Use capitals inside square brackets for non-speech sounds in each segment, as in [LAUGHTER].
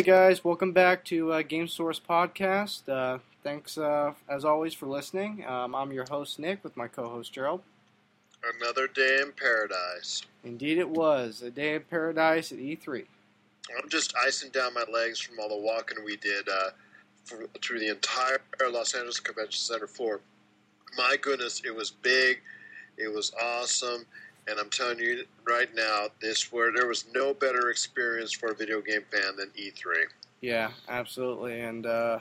Hey guys, welcome back to uh, Game Source Podcast. Uh, thanks uh, as always for listening. Um, I'm your host Nick with my co-host Gerald. Another day in paradise. Indeed, it was a day in paradise at E3. I'm just icing down my legs from all the walking we did uh, for, through the entire Los Angeles Convention Center floor. My goodness, it was big, it was awesome, and I'm telling you right now, this where there was no better experience for a video game fan than E3. Yeah, absolutely, and uh,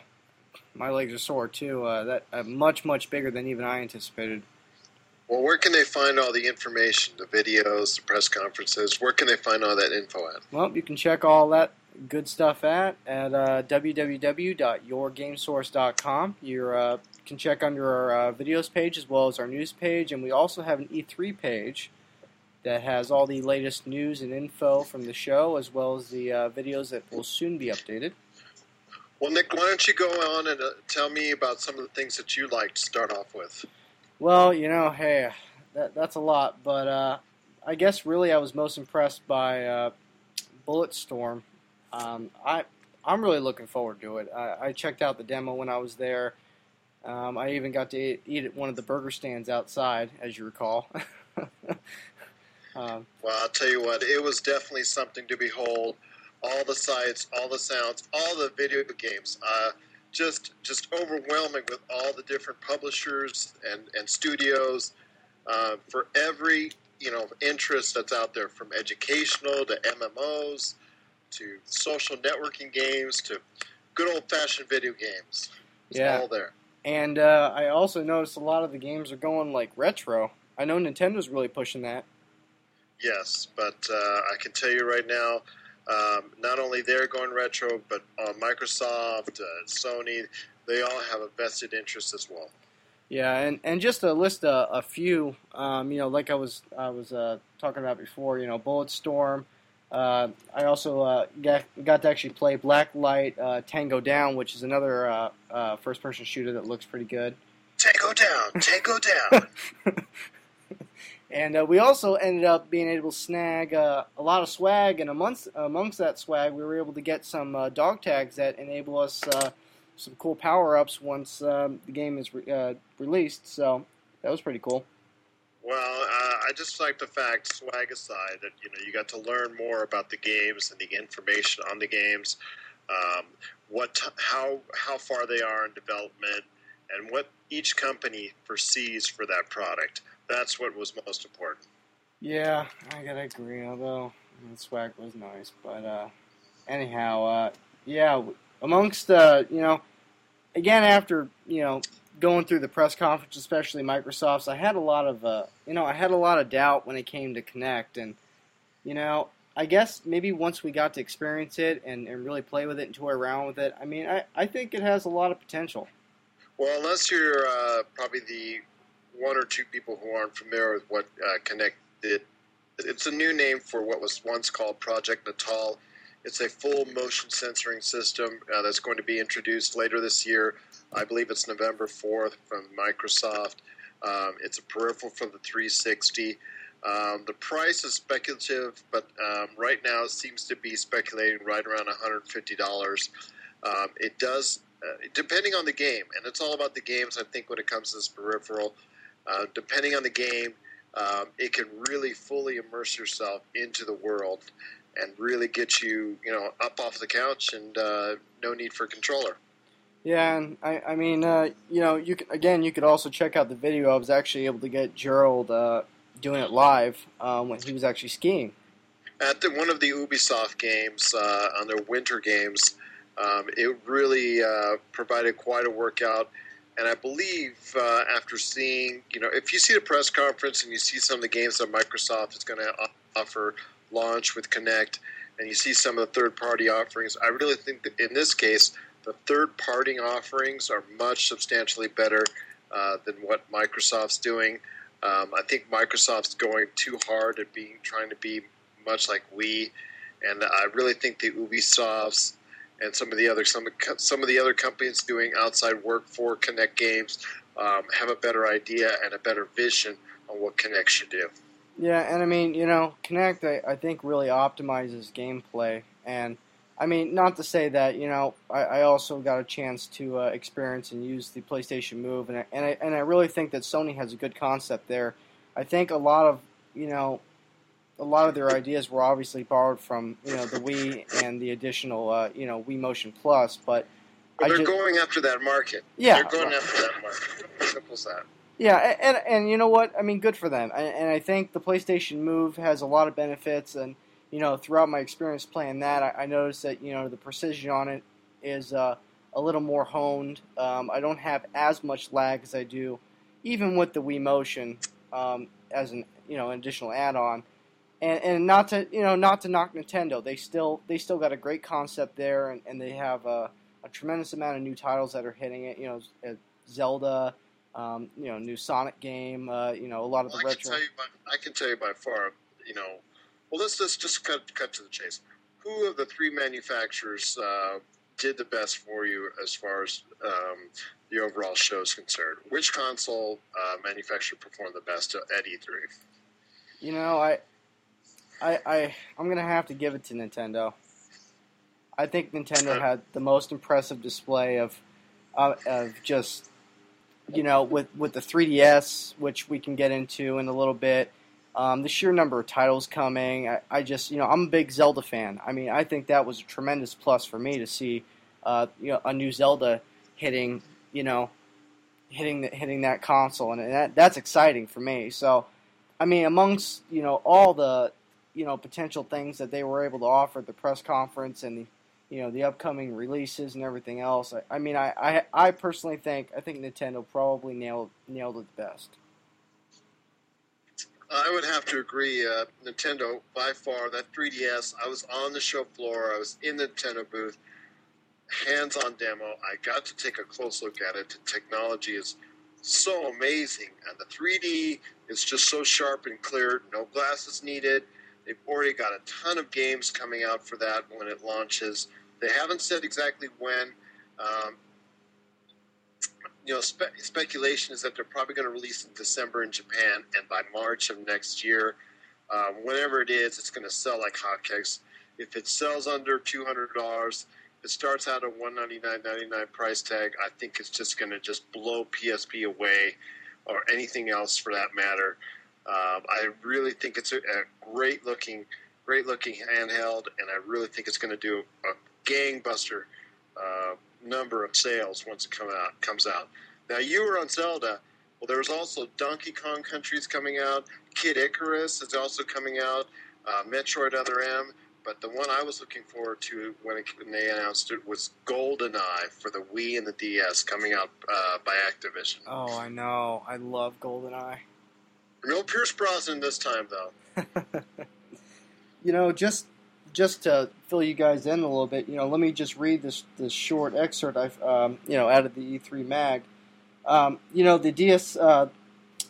my legs are sore too. Uh, that uh, much much bigger than even I anticipated. Well, where can they find all the information, the videos, the press conferences? Where can they find all that info at? Well, you can check all that good stuff at at uh, www.yourgamesource.com. You uh, can check under our uh, videos page as well as our news page, and we also have an E3 page that has all the latest news and info from the show as well as the uh, videos that will soon be updated. Well, Nick, why don't you go on and uh, tell me about some of the things that you like to start off with? Well, you know, hey, that, that's a lot, but uh, I guess really I was most impressed by uh, Bulletstorm. Um, I I'm really looking forward to it. I, I checked out the demo when I was there. Um, I even got to eat, eat at one of the burger stands outside, as you recall. [LAUGHS] um, Well, I'll tell you what, it was definitely something to behold. All the sights, all the sounds, all the video games. Uh, just just overwhelming with all the different publishers and, and studios uh, for every you know interest that's out there from educational to MMOs to social networking games to good old fashioned video games. It's Yeah. all there. and uh, I also noticed a lot of the games are going like retro. I know Nintendo's really pushing that. Yes, but uh, I can tell you right now, um, not only they're going retro, but uh, Microsoft, uh, Sony, they all have a vested interest as well. Yeah, and, and just to list a, a few, um, you know, like I was I was uh, talking about before, you know, Bulletstorm. Uh, I also uh, got, got to actually play Blacklight uh, Tango Down, which is another uh, uh, first-person shooter that looks pretty good. Tango down, tango down. [LAUGHS] And uh, we also ended up being able to snag uh, a lot of swag, and amongst amongst that swag, we were able to get some uh, dog tags that enable us uh, some cool power ups once um, the game is re- uh, released. So that was pretty cool. well, uh, I just like the fact, swag aside, that you know you got to learn more about the games and the information on the games, um, what how how far they are in development, and what each company foresees for that product. That's what was most important. Yeah, I gotta agree. Although the swag was nice, but uh, anyhow, uh, yeah, amongst uh, you know, again after you know going through the press conference, especially Microsoft's, I had a lot of uh, you know I had a lot of doubt when it came to Kinect, and you know I guess maybe once we got to experience it and, and really play with it and toy around with it, I mean I, I think it has a lot of potential. Well, unless you're uh, probably the one or two people who aren't familiar with what uh, Kinect did, it's a new name for what was once called Project Natal. It's a full motion censoring system uh, that's going to be introduced later this year. I believe it's November 4th from Microsoft. Um, it's a peripheral for the 360. Um, the price is speculative, but um, right now it seems to be speculating right around $150. Um, it does uh, depending on the game, and it's all about the games. I think when it comes to this peripheral, uh, depending on the game, um, it can really fully immerse yourself into the world and really get you, you know, up off the couch and uh, no need for a controller. Yeah, and I, I mean, uh, you know, you could, again, you could also check out the video. I was actually able to get Gerald uh, doing it live um, when he was actually skiing. At the, one of the Ubisoft games, uh, on their winter games, um, it really uh, provided quite a workout. And I believe uh, after seeing, you know, if you see the press conference and you see some of the games that Microsoft is going to offer launch with Kinect, and you see some of the third party offerings, I really think that in this case, the third party offerings are much substantially better uh, than what Microsoft's doing. Um, I think Microsoft's going too hard at being trying to be much like Wii, and I really think the Ubisofts and some of the other some some of the other companies doing outside work for Kinect games um, have a better idea and a better vision on what Kinect should do. Yeah, and I mean, you know, Kinect, I, I think, really optimizes gameplay. And I mean, not to say that you know, I, I also got a chance to uh, experience and use the PlayStation Move, and I, and I and I really think that Sony has a good concept there. I think a lot of you know, a lot of their ideas were obviously borrowed from you know the Wii and the additional uh, you know Wii Motion Plus, but I they're just- going after that market. Yeah, they're going right. after that market. Simple as that. Yeah, a- and and you know what? I mean, good for them. And, and I think the PlayStation Move has a lot of benefits. And you know, throughout my experience playing that, I, I noticed that you know the precision on it is uh, a little more honed. Um, I don't have as much lag as I do, even with the Wii Motion um, as an you know an additional add-on. And, and not to you know not to knock Nintendo, they still they still got a great concept there, and, and they have a, a tremendous amount of new titles that are hitting it. You know, uh, Zelda, um, you know, new Sonic game. Uh, you know, a lot of the Well, I can retro. tell you. By, I can tell you by far. You know, well, let's let's just cut cut to the chase. Who of the three manufacturers uh, did the best for you as far as um, the overall show is concerned? Which console uh, manufacturer performed the best at E3? You know, I, I, I, I'm gonna have to give it to Nintendo. I think Nintendo had the most impressive display of, uh, of just, you know, with with the 3DS, which we can get into in a little bit. Um, the sheer number of titles coming, I, I just, you know, I'm a big Zelda fan. I mean, I think that was a tremendous plus for me to see, uh, you know, a new Zelda hitting, you know, hitting the, hitting that console, and that that's exciting for me. So, I mean, amongst you know all the you know potential things that they were able to offer at the press conference and the you know the upcoming releases and everything else, I, I mean, I, I I personally think I think Nintendo probably nailed nailed it the best. I would have to agree. Uh, Nintendo, by far, that 3DS. I was on the show floor. I was in the Nintendo booth, hands-on demo. I got to take a close look at it. The technology is so amazing, and the 3D is just so sharp and clear. No glasses needed. They've already got a ton of games coming out for that when it launches. They haven't said exactly when. Um, you know, spe- speculation is that they're probably going to release in December in Japan, and by March of next year, um, whenever it is, it's going to sell like hotcakes. If it sells under two hundred dollars, it starts out at one ninety nine ninety nine price tag. I think it's just going to just blow PSP away, or anything else for that matter. Um, I really think it's a, a great looking, great looking handheld, and I really think it's going to do a gangbuster uh, number of sales once it come out comes out. Now you were on Zelda. Well, there was also Donkey Kong Country's coming out. Kid Icarus is also coming out. Uh, Metroid Other M. But the one I was looking forward to when, it, when they announced it was GoldenEye for the Wii and the DS coming out uh, by Activision. Oh, I know. I love GoldenEye. No Pierce Brosnan this time, though. [LAUGHS] you know, just just to fill you guys in a little bit, you know, let me just read this this short excerpt I've um, you know out of the E3 mag. Um, you know, the DS, uh,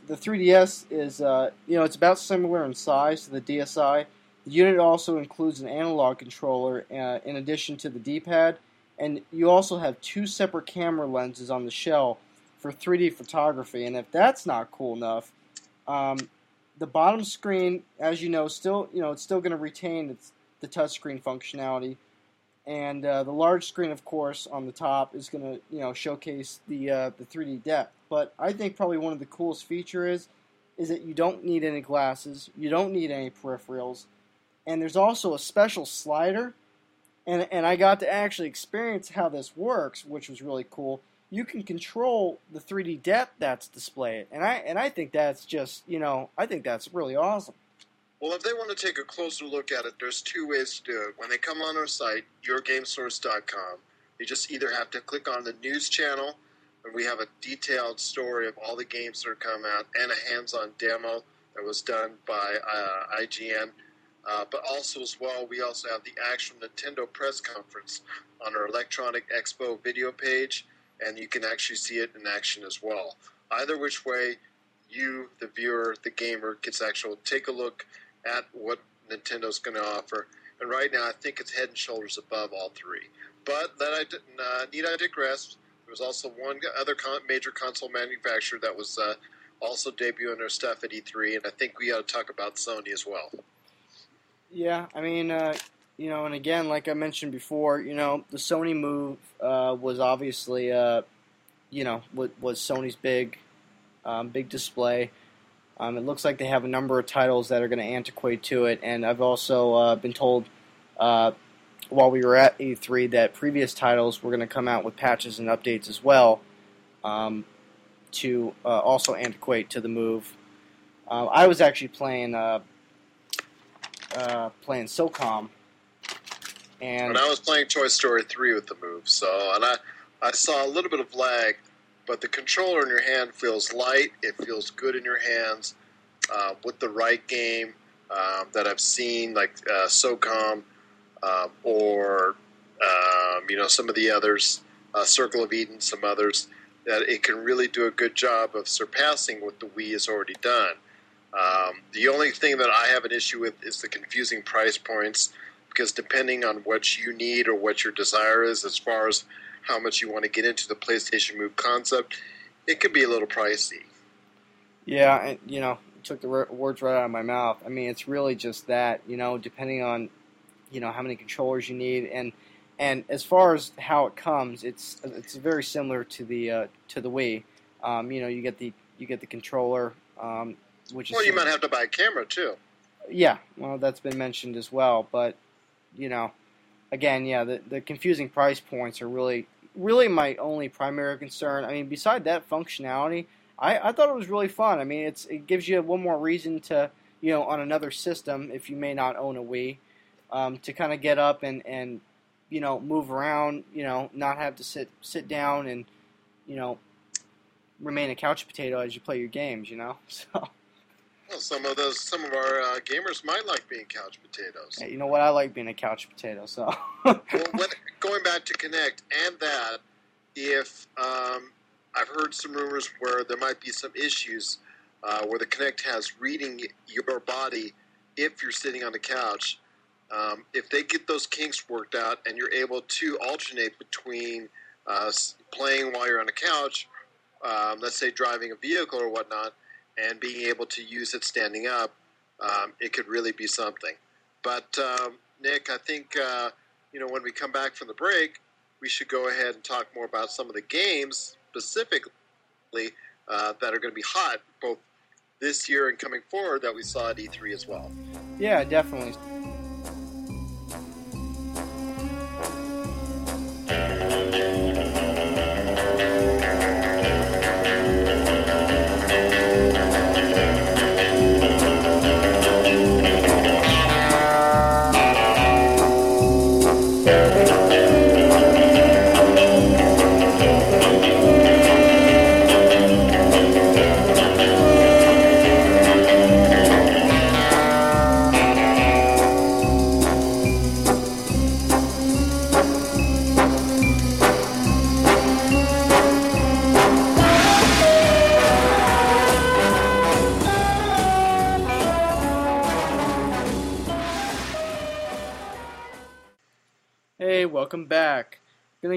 the 3DS is uh, you know it's about similar in size to the DSi. The unit also includes an analog controller uh, in addition to the D-pad, and you also have two separate camera lenses on the shell for 3D photography. And if that's not cool enough, um, the bottom screen, as you know, still you know it's still going to retain its the touchscreen functionality, and uh, the large screen, of course, on the top is going to you know showcase the uh, the 3D depth. But I think probably one of the coolest feature is is that you don't need any glasses, you don't need any peripherals, and there's also a special slider. And, and I got to actually experience how this works, which was really cool you can control the 3D depth that's displayed, and I and I think that's just you know I think that's really awesome. Well, if they want to take a closer look at it, there's two ways to do it. When they come on our site, yourgamesource.com, you just either have to click on the news channel, and we have a detailed story of all the games that are coming out and a hands-on demo that was done by uh, IGN. Uh, but also, as well, we also have the actual Nintendo press conference on our Electronic Expo video page, and you can actually see it in action as well. Either which way, you, the viewer, the gamer, gets actual take a look at what Nintendo's going to offer. And right now, I think it's head and shoulders above all three. But that I uh, need I digress. There was also one other con- major console manufacturer that was uh, also debuting their stuff at E3, and I think we ought to talk about Sony as well. Yeah, I mean, uh, you know, and again, like I mentioned before, you know, the Sony move uh, was obviously, uh, you know, was, was Sony's big, um, big display. Um, it looks like they have a number of titles that are going to antiquate to it, and I've also uh, been told uh, while we were at E3 that previous titles were going to come out with patches and updates as well um, to uh, also antiquate to the move. Uh, I was actually playing playing SOCOM, and And I was playing Toy Story 3 with the move, so and I I saw a little bit of lag, but the controller in your hand feels light. It feels good in your hands uh, with the right game um, that I've seen, like uh, SOCOM um, or um, you know some of the others, uh, Circle of Eden, some others. That it can really do a good job of surpassing what the Wii has already done. Um, the only thing that I have an issue with is the confusing price points because depending on what you need or what your desire is as far as how much you want to get into the PlayStation Move concept, it could be a little pricey. Yeah, and you know, took the words right out of my mouth. I mean, it's really just that, you know, depending on, you know, how many controllers you need, and and as far as how it comes, it's it's very similar to the uh, to the Wii. Um, you know, you get the you get the controller, um, which is Well, you might have to buy a camera too. yeah, well, that's been mentioned as well. But you know, again, yeah, the the confusing price points are really really my only primary concern. I mean, beside that functionality, I, I thought it was really fun. I mean, it's it gives you one more reason to you know on another system if you may not own a Wii, um, to kind of get up and and you know move around. You know, not have to sit sit down and you know remain a couch potato as you play your games. You know, [LAUGHS] so. Well, some of those, some of our uh, gamers might like being couch potatoes. Hey, you know what? I like being a couch potato. So. well, [LAUGHS] when, going back to Kinect and that, if um, I've heard some rumors where there might be some issues uh, where the Kinect has reading your body if you're sitting on the couch. Um, if they get those kinks worked out and you're able to alternate between uh, playing while you're on the couch, um, let's say driving a vehicle or whatnot, and being able to use it standing up, um, it could really be something. But um, Nick, I think uh, you know when we come back from the break, we should go ahead and talk more about some of the games specifically uh, that are going to be hot both this year and coming forward that we saw at E3 as well. Yeah, definitely.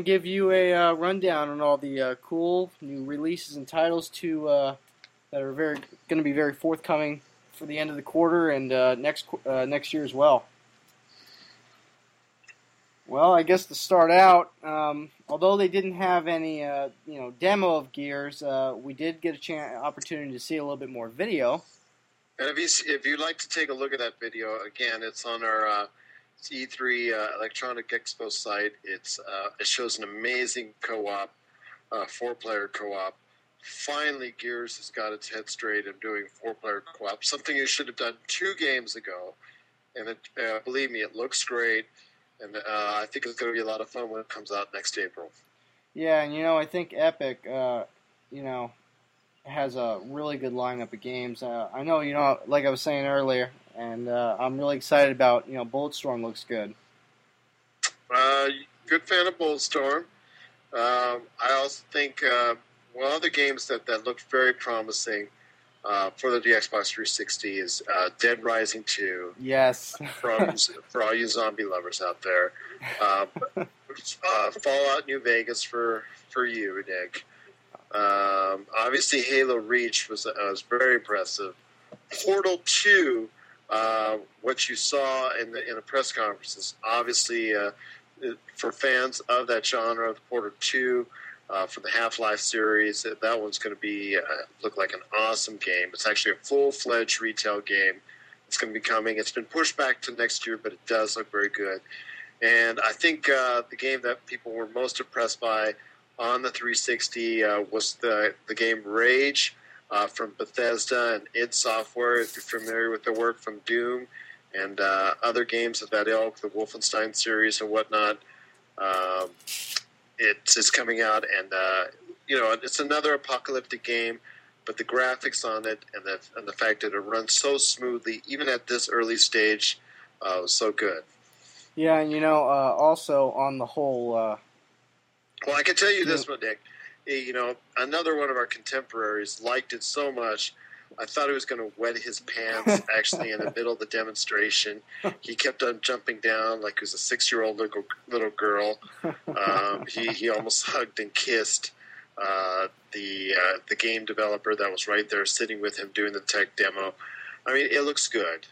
Gonna give you a uh, rundown on all the uh, cool new releases and titles to uh, that are very going to be very forthcoming for the end of the quarter and uh, next uh, next year as well. Well, I guess to start out, um, although they didn't have any uh, you know demo of Gears, we did get a chance opportunity to see a little bit more video. And if you if you'd like to take a look at that video again, it's on our uh, E3 uh, Electronic Expo site. It's uh, it shows an amazing co-op, uh, four-player co-op. Finally, Gears has got its head straight and doing four-player co-op. Something you should have done two games ago. And it, uh, believe me, it looks great, and uh, I think it's going to be a lot of fun when it comes out next April. Yeah, and you know I think Epic, uh, you know, has a really good lineup of games. I know you know, like I was saying earlier, and uh, I'm really excited about you know Bulletstorm looks good. Uh, good fan of Bulletstorm. Um, I also think uh, one of the games that, that looked very promising uh, for the Xbox 360 is uh, Dead Rising 2. Yes. For all, you, for all you zombie lovers out there, uh, [LAUGHS] uh, Fallout New Vegas for for you, Nick. Um, obviously, Halo Reach was uh, was very impressive. Portal 2 Uh, what you saw in the in the press conferences, obviously, uh, for fans of that genre, of Portal Two, uh, for the Half Life series, that one's going to be uh, look like an awesome game. It's actually a full fledged retail game. It's going to be coming. It's been pushed back to next year, but it does look very good. And I think uh, the game that people were most impressed by on the 360 uh, was the the game Rage uh, from Bethesda and id Software. If you're familiar with the work from Doom and uh, other games of that ilk, the Wolfenstein series and whatnot, um, it's, it's coming out, and uh, you know it's another apocalyptic game. But the graphics on it and the and the fact that it runs so smoothly, even at this early stage, uh, was so good. Yeah, and you know, uh, also on the whole. Uh, well, I can tell you this, one Nick you know, another one of our contemporaries liked it so much. I thought he was going to wet his pants [LAUGHS] actually in the middle of the demonstration. He kept on jumping down like he was a six year old little, little girl. Um, he, he almost [LAUGHS] hugged and kissed uh, the, uh, the game developer that was right there sitting with him doing the tech demo. I mean, it looks good.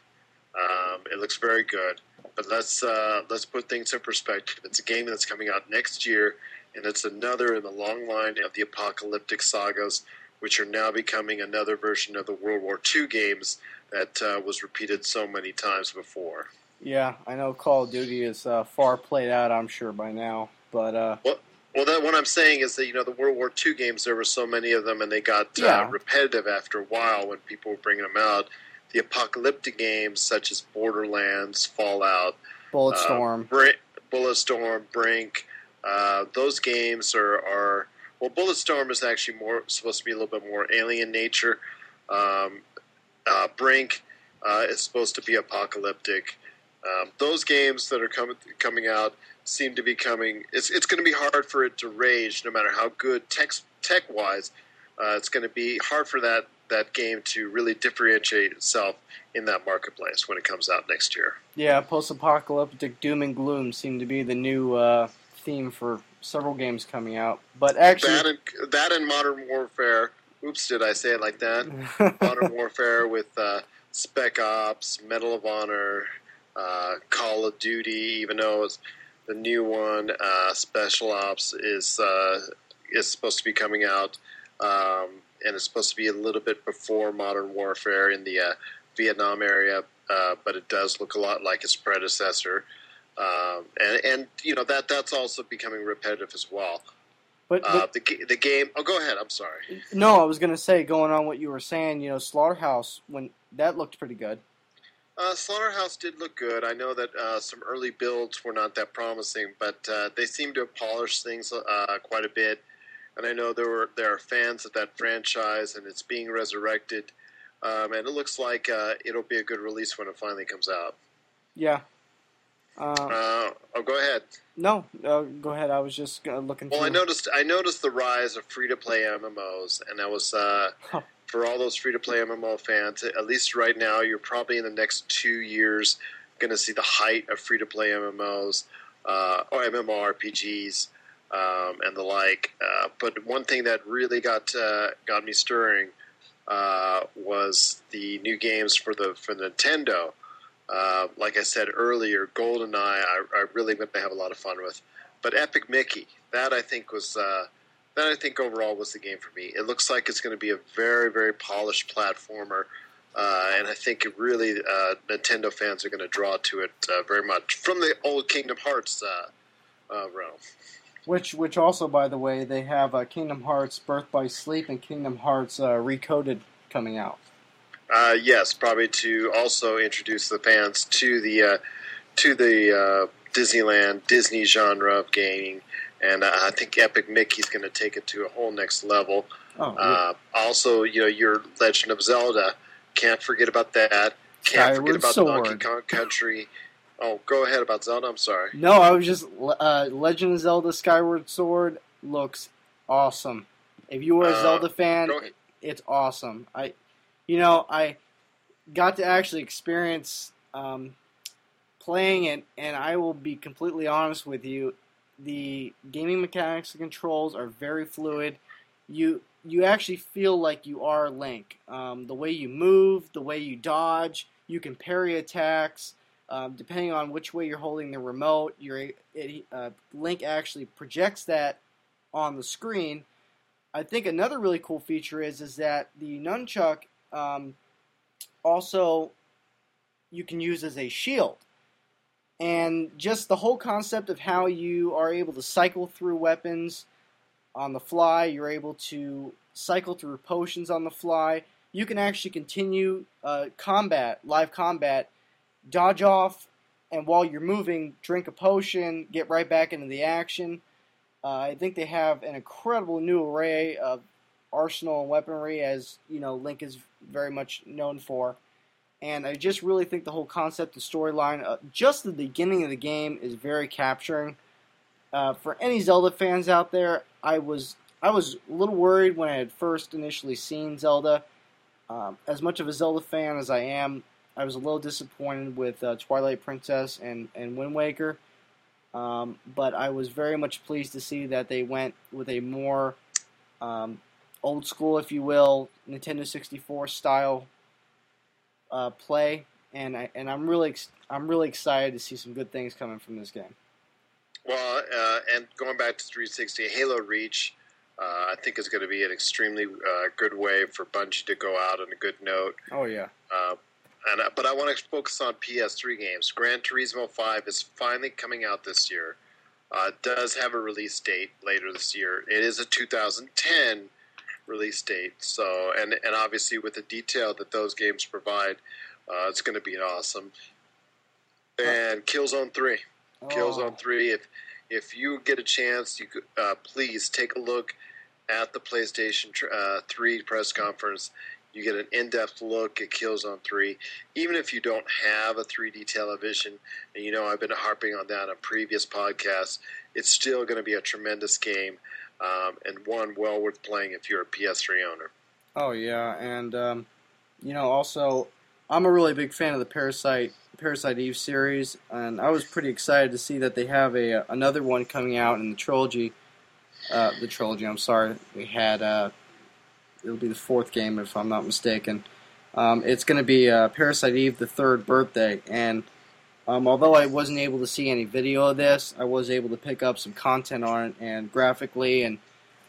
Um, it looks very good. But let's, uh, let's put things in perspective. It's a game that's coming out next year and it's another in the long line of the apocalyptic sagas, which are now becoming another version of the World War II games that uh, was repeated so many times before. Yeah, I know Call of Duty is uh, far played out, I'm sure by now, but uh, well, well, that what I'm saying is that you know the World War II games there were so many of them, and they got uh, yeah. repetitive after a while when people were bringing them out. The apocalyptic games such as Borderlands, Fallout, Bulletstorm, uh, Br- Bulletstorm, Brink, uh, those games are, are well, Bulletstorm is actually more supposed to be a little bit more alien nature. Um, uh, Brink uh, is supposed to be apocalyptic. Um, those games that are coming coming out seem to be coming. It's it's going to be hard for it to rage, no matter how good tech tech wise. Uh, it's going to be hard for that that game to really differentiate itself in that marketplace when it comes out next year. Yeah, post-apocalyptic doom and gloom seem to be the new uh, theme for several games coming out. But actually, that and, that and Modern Warfare. Oops, did I say it like that? [LAUGHS] Modern Warfare with uh, Spec Ops, Medal of Honor, uh, Call of Duty. Even though it's the new one, uh, Special Ops is uh, is supposed to be coming out, um, and it's supposed to be a little bit before Modern Warfare in the uh, Vietnam area. Uh, but it does look a lot like its predecessor. Um, and, and you know that that's also becoming repetitive as well. But, uh, the the game. Oh, go ahead. I'm sorry. No, I was going to say, going on what you were saying. You know, Splatterhouse when that looked pretty good. Uh, Splatterhouse did look good. I know that uh, some early builds were not that promising, but uh, they seem to have polished things uh, quite a bit. And I know there were there are fans of that franchise, and it's being resurrected. Um, and it looks like uh, it'll be a good release when it finally comes out. Yeah, uh, uh, oh, go ahead. No, uh, go ahead. I was just uh, looking. Well, I noticed. I noticed the rise of free to play MMOs, and that was uh, huh. for all those free to play MMO fans. At least right now, you're probably in the next two years going to see the height of free to play MMOs uh, or MMORPGs um, and the like. Uh, but one thing that really got got me stirring was the new games for the for Nintendo. Uh, like I said earlier, GoldenEye, I, I really going to have a lot of fun with. But Epic Mickey, that I think was uh, that I think overall was the game for me. It looks like it's going to be a very very polished platformer, uh, and I think really uh, Nintendo fans are going to draw to it uh, very much from the old Kingdom Hearts realm. Which, which also, by the way, they have Kingdom Hearts Birth by Sleep and Kingdom Hearts Recoded coming out. Uh, yes, probably to also introduce the fans to the uh, to the uh, Disneyland Disney genre of gaming, and uh, I think Epic Mickey's going to take it to a whole next level. Oh, yeah. Uh, also, you know, your Legend of Zelda, can't forget about that. Can't Skyward forget about Sword. Donkey Kong Country. Oh, go ahead about Zelda. I'm sorry. No, I was just uh, Legend of Zelda: Skyward Sword looks awesome. If you are a Zelda fan, it's awesome. I you know, I got to actually experience um, playing it, and I will be completely honest with you. The gaming mechanics and controls are very fluid. You you actually feel like you are Link. Um, the way you move, the way you dodge, You can parry attacks. Um, depending on which way you're holding the remote, your uh, Link actually projects that on the screen. I think another really cool feature is is that the nunchuck um, also you can use as a shield, and just the whole concept of how you are able to cycle through weapons on the fly. You're able to cycle through potions on the fly. You can actually continue uh, combat, live combat, dodge off, and while you're moving, drink a potion, get right back into the action. Uh, I think they have an incredible new array of arsenal and weaponry, as you know, Link is very much known for. And I just really think the whole concept and storyline, uh, just the beginning of the game, is very capturing. Uh, for any Zelda fans out there, I was I was a little worried when I had first initially seen Zelda. Um, as much of a Zelda fan as I am, I was a little disappointed with uh, Twilight Princess and, and Wind Waker. Um, but I was very much pleased to see that they went with a more um, old school, if you will, Nintendo 64 style uh, play, and I, and I'm really I'm really excited to see some good things coming from this game. Well, uh, and going back to 360, Halo Reach, uh, I think is going to be an extremely uh, good way for Bungie to go out on a good note. Oh yeah. Uh, and but I want to focus on PS3 games. Gran Turismo 5 is finally coming out this year. Uh, does have a release date later this year. It is a 2010 release date. So, and and obviously with the detail that those games provide, uh, it's going to be awesome. And Killzone 3. Oh. Killzone Three. If if you get a chance, you could, uh, please take a look at the PlayStation uh, Three press conference. You get an in-depth look at Killzone Three. Even if you don't have a 3D television, and you know I've been harping on that on previous podcasts, it's still going to be a tremendous game um, and one well worth playing if you're a PS3 owner. Oh yeah, and um, you know also I'm a really big fan of the Parasite Parasite Eve series, and I was pretty excited to see that they have a another one coming out in the trilogy. Uh, the trilogy, I'm sorry, we had uh, it'll be the fourth game if I'm not mistaken. Um, it's going to be uh, Parasite Eve: The Third Birthday, and um, although I wasn't able to see any video of this, I was able to pick up some content on it and graphically. And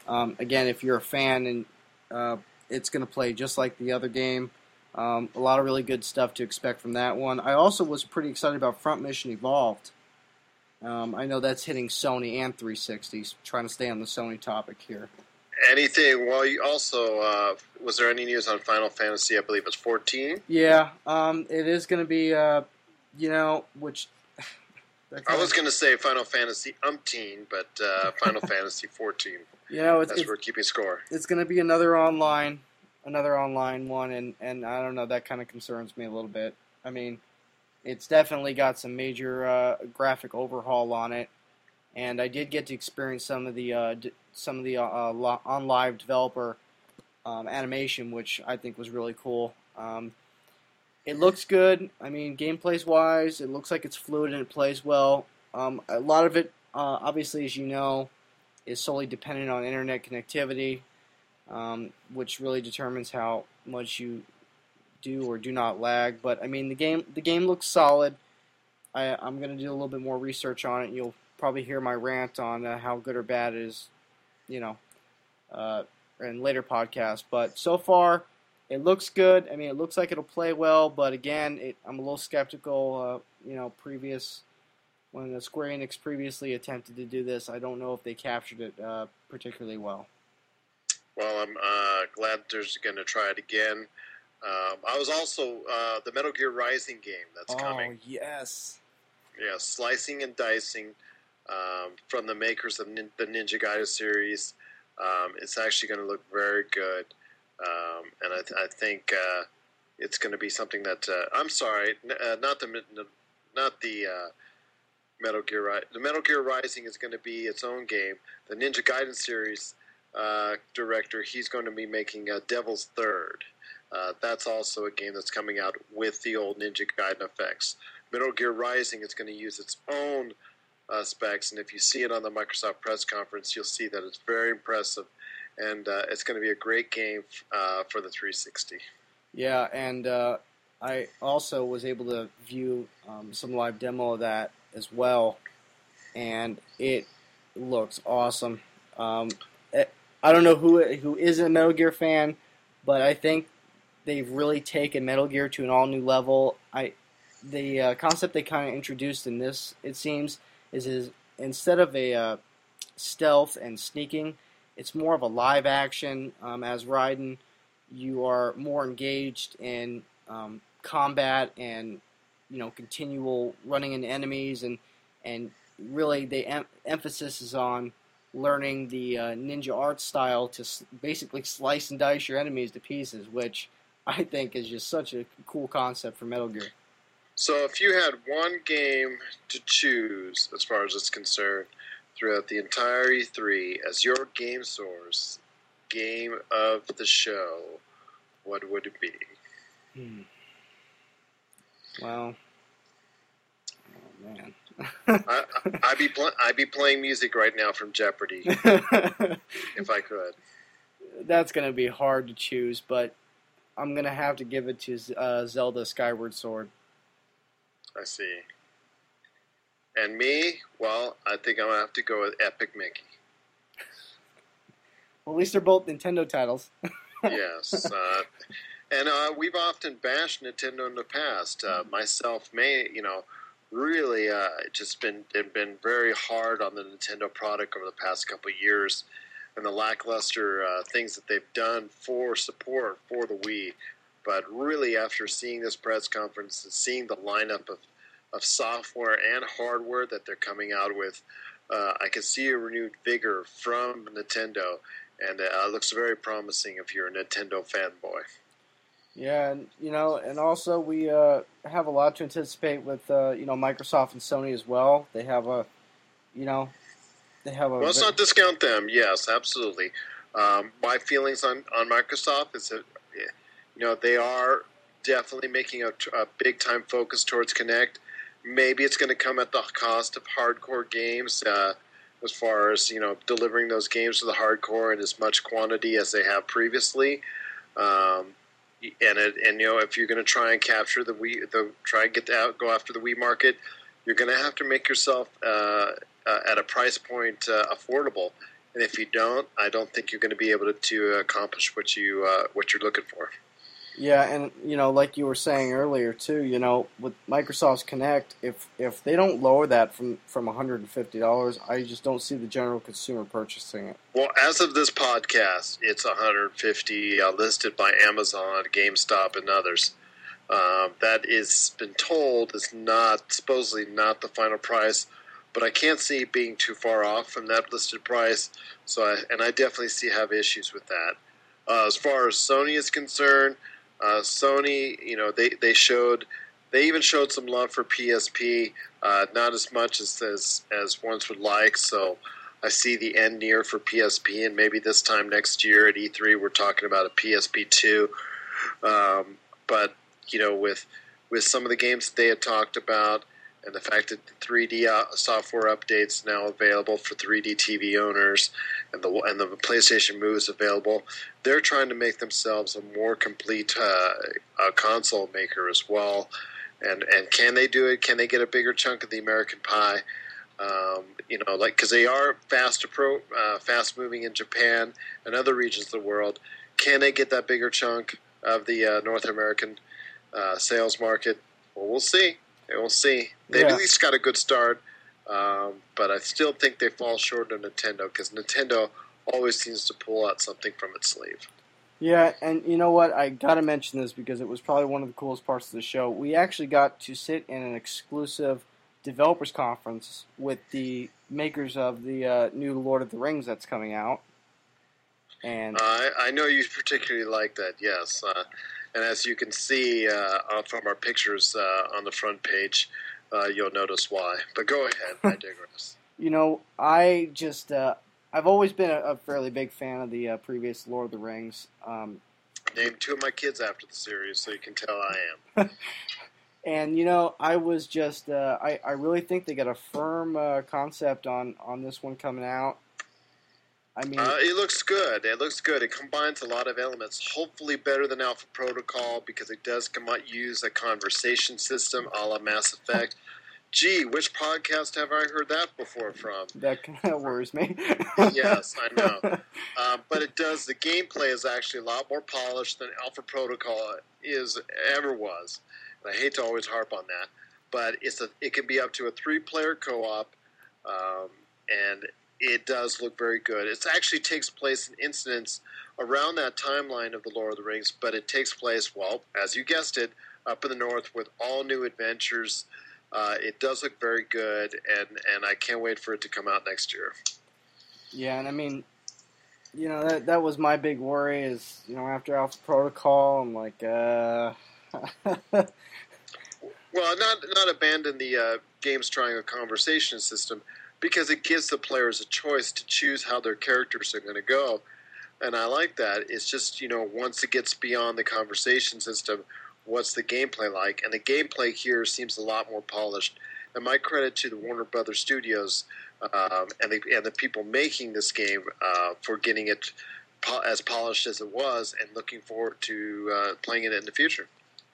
um, again, if you're a fan, and uh, it's going to play just like the other game. Um, a lot of really good stuff to expect from that one. I also was pretty excited about Front Mission Evolved. Um, I know that's hitting Sony and 360s. Trying to stay on the Sony topic here. Anything? Well, you also uh, was there any news on Final Fantasy? I believe it's 14. Yeah, um, it is going to be, uh, you know, which. [SIGHS] I was going to say Final Fantasy umpteen, but uh, Final [LAUGHS] Fantasy 14. You know, it's, That's it's, we're keeping score. it's going to be another online, another online one, and and I don't know. That kind of concerns me a little bit. I mean, it's definitely got some major uh, graphic overhaul on it, and I did get to experience some of the uh, d- some of the uh, lo- on live developer um, animation, which I think was really cool. Um, it looks good. I mean, gameplays wise, it looks like it's fluid and it plays well. Um, a lot of it, uh, obviously, as you know, is solely dependent on internet connectivity, um, which really determines how much you do or do not lag. But I mean, the game the game looks solid. I, I'm going to do a little bit more research on it. You'll probably hear my rant on uh, how good or bad it is, you know, uh, in later podcasts. But so far, it looks good. I mean, it looks like it'll play well. But again, it, I'm a little skeptical. Uh, you know, previous when the Square Enix previously attempted to do this, I don't know if they captured it uh, particularly well. Well, I'm uh, glad they're going to try it again. Um, I was also uh, the Metal Gear Rising game that's coming. Oh, yes. Yeah, slicing and dicing um, from the makers of nin- the Ninja Gaiden series. Um, it's actually going to look very good, um, and I, th- I think uh, it's going to be something that uh, I'm sorry, uh, not the not the uh, Metal Gear. Ri- the Metal Gear Rising is going to be its own game. The Ninja Gaiden series uh, director, he's going to be making uh, Devil's Third. That's also a game that's coming out with the old Ninja Gaiden effects. Metal Gear Rising is going to use its own specs, and if you see it on the Microsoft press conference, you'll see that it's very impressive, and uh, it's going to be a great game uh, for the 360. Yeah, and uh, I also was able to view um, some live demo of that as well, and it looks awesome. Um, it, I don't know who who isn't a Metal Gear fan, but I think they've really taken Metal Gear to an all new level. I the uh, concept they kind of introduced in this, it seems, is is instead of a uh, stealth and sneaking, it's more of a live action. Um, as Raiden, you are more engaged in um, combat and you know continual running into enemies and and really the em- emphasis is on learning the uh, ninja art style to s- basically slice and dice your enemies to pieces, which I think is just such a cool concept for Metal Gear. So, if you had one game to choose, as far as it's concerned, throughout the entire E3 as your game source, game of the show, what would it be? Hmm. Well, oh man. I, I'd be pl- I'd be playing music right now from Jeopardy [LAUGHS] if I could. That's going to be hard to choose, but I'm going to have to give it to uh, Zelda Skyward Sword. I see. And me, well, I think I'm gonna have to go with Epic Mickey. Well, at least they're both Nintendo titles. [LAUGHS] yes, uh, and uh, we've often bashed Nintendo in the past. Uh, myself, may you know, really uh, just been been very hard on the Nintendo product over the past couple of years, and the lackluster uh, things that they've done for support for the Wii. But really, after seeing this press conference and seeing the lineup of of software and hardware that they're coming out with, uh, I can see a renewed vigor from Nintendo, and uh, it looks very promising if you're a Nintendo fanboy. Yeah, and you know, and also we uh, have a lot to anticipate with uh, you know Microsoft and Sony as well. They have a, you know, they have a. Well, let's not discount them. Yes, absolutely. Um, my feelings on on Microsoft is that you know they are definitely making a, a big time focus towards Kinect. Maybe it's going to come at the cost of hardcore games, uh, as far as you know, delivering those games to the hardcore in as much quantity as they have previously. Um, and it, and you know, if you're going to try and capture the Wii, the try and get out, go after the Wii market, you're going to have to make yourself uh, uh, at a price point uh, affordable. And if you don't, I don't think you're going to be able to, to accomplish what you uh, what you're looking for. Yeah, and you know, like you were saying earlier too, you know, with Microsoft's Kinect, if if they don't lower that from from one hundred and fifty dollars, I just don't see the general consumer purchasing it. Well, as of this podcast, it's one hundred fifty uh, listed by Amazon, GameStop, and others. Um, that is been told is not supposedly not the final price, but I can't see it being too far off from that listed price. So, I, and I definitely see have issues with that. Uh, as far as Sony is concerned. Uh, Sony, you know, they, they showed they even showed some love for PSP, uh, not as much as, as as ones would like. So I see the end near for PSP, and maybe this time next year at E3 we're talking about a PSP two. Um, but you know, with with some of the games that they had talked about, and the fact that the 3D uh, software updates now available for 3D TV owners, and the and the PlayStation Move is available, they're trying to make themselves a more complete uh, console maker as well. And and can they do it? Can they get a bigger chunk of the American pie? Um, you know, like because they are fast appro- uh, fast moving in Japan and other regions of the world. Can they get that bigger chunk of the uh, North American uh, sales market? Well, we'll see. We'll see. They've Yeah. at least got a good start, um, but I still think they fall short of Nintendo because Nintendo always seems to pull out something from its sleeve. Yeah, and you know what? I got to mention this because it was probably one of the coolest parts of the show. We actually got to sit in an exclusive developers conference with the makers of the uh, new Lord of the Rings that's coming out. And Uh, I, I know you particularly like that, yes. Uh, and as you can see uh, uh, from our pictures uh, on the front page, uh, you'll notice why. But go ahead, I [LAUGHS] digress. you know, I just uh, I've always been a, a fairly big fan of the uh, previous Lord of the Rings. Um, Name two of my kids after the series, so you can tell I am. [LAUGHS] And you know, I was just uh, I I really think they got a firm uh, concept on on this one coming out. I mean, Uh, it looks good. It looks good. It combines a lot of elements. Hopefully, better than Alpha Protocol because it does come out use a conversation system a la Mass Effect. Gee, which podcast have I heard that before from? that kind of worries me. yes, I know. [LAUGHS] Um, but it does. The gameplay is actually a lot more polished than Alpha Protocol is ever was. And I hate to always harp on that, but it's a. It can be up to a three-player co-op, um, and it does look very good. It actually takes place in incidents around that timeline of the Lord of the Rings, but it takes place, well, as you guessed it, up in the north with all new adventures. Uh, it does look very good, and, and I can't wait for it to come out next year. Yeah, and I mean, you know that that was my big worry is you know after Alpha Protocol, I'm like, uh, [LAUGHS] Well, not not abandon the uh, games trying a conversation system because it gives the players a choice to choose how their characters are going to go, and I like that. It's just you know once it gets beyond the conversation system, what's the gameplay like? And the gameplay here seems a lot more polished. And my credit to the Warner Brothers Studios um, and the and the people making this game uh, for getting it po- as polished as it was, and looking forward to uh, playing it in the future.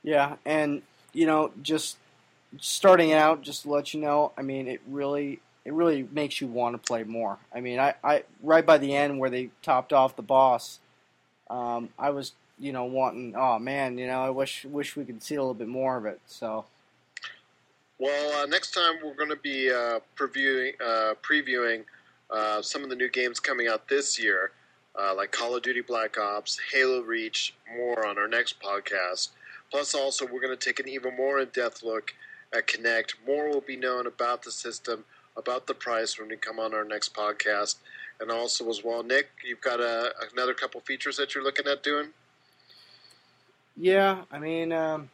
yeah, and you know just starting out, just to let you know, I mean, it really it really makes you want to play more. I mean, I, I right by the end where they topped off the boss, um, I was you know wanting, oh man, you know, I wish wish we could see a little bit more of it. So. Well, uh, next time we're going to be uh, previewing, uh, previewing uh, some of the new games coming out this year, uh, like Call of Duty Black Ops, Halo Reach, more on our next podcast. Plus, also, we're going to take an even more in depth look at Kinect. More will be known about the system, about the price when we come on our next podcast. And also, as well, Nick, you've got a, another couple features that you're looking at doing? Yeah, I mean, um,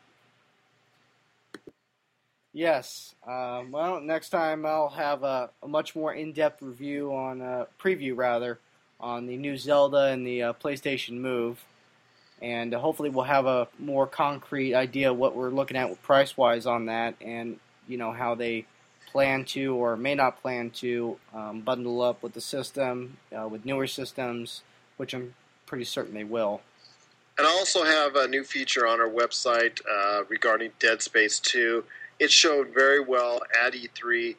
yes. Um, well, next time I'll have a, a much more in-depth review on uh, preview rather on the new Zelda and the uh, PlayStation Move, and uh, hopefully we'll have a more concrete idea what we're looking at price-wise on that, and you know how they plan to or may not plan to um, bundle up with the system uh, with newer systems, which I'm pretty certain they will. And I also have a new feature on our website uh, regarding Dead Space 2. It showed very well at E3,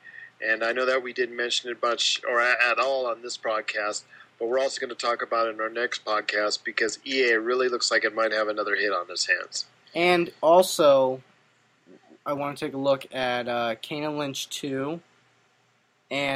and I know that we didn't mention it much or at all on this podcast, but we're also going to talk about it in our next podcast because EA really looks like it might have another hit on its hands. And also, I want to take a look at uh, Kane and Lynch 2 and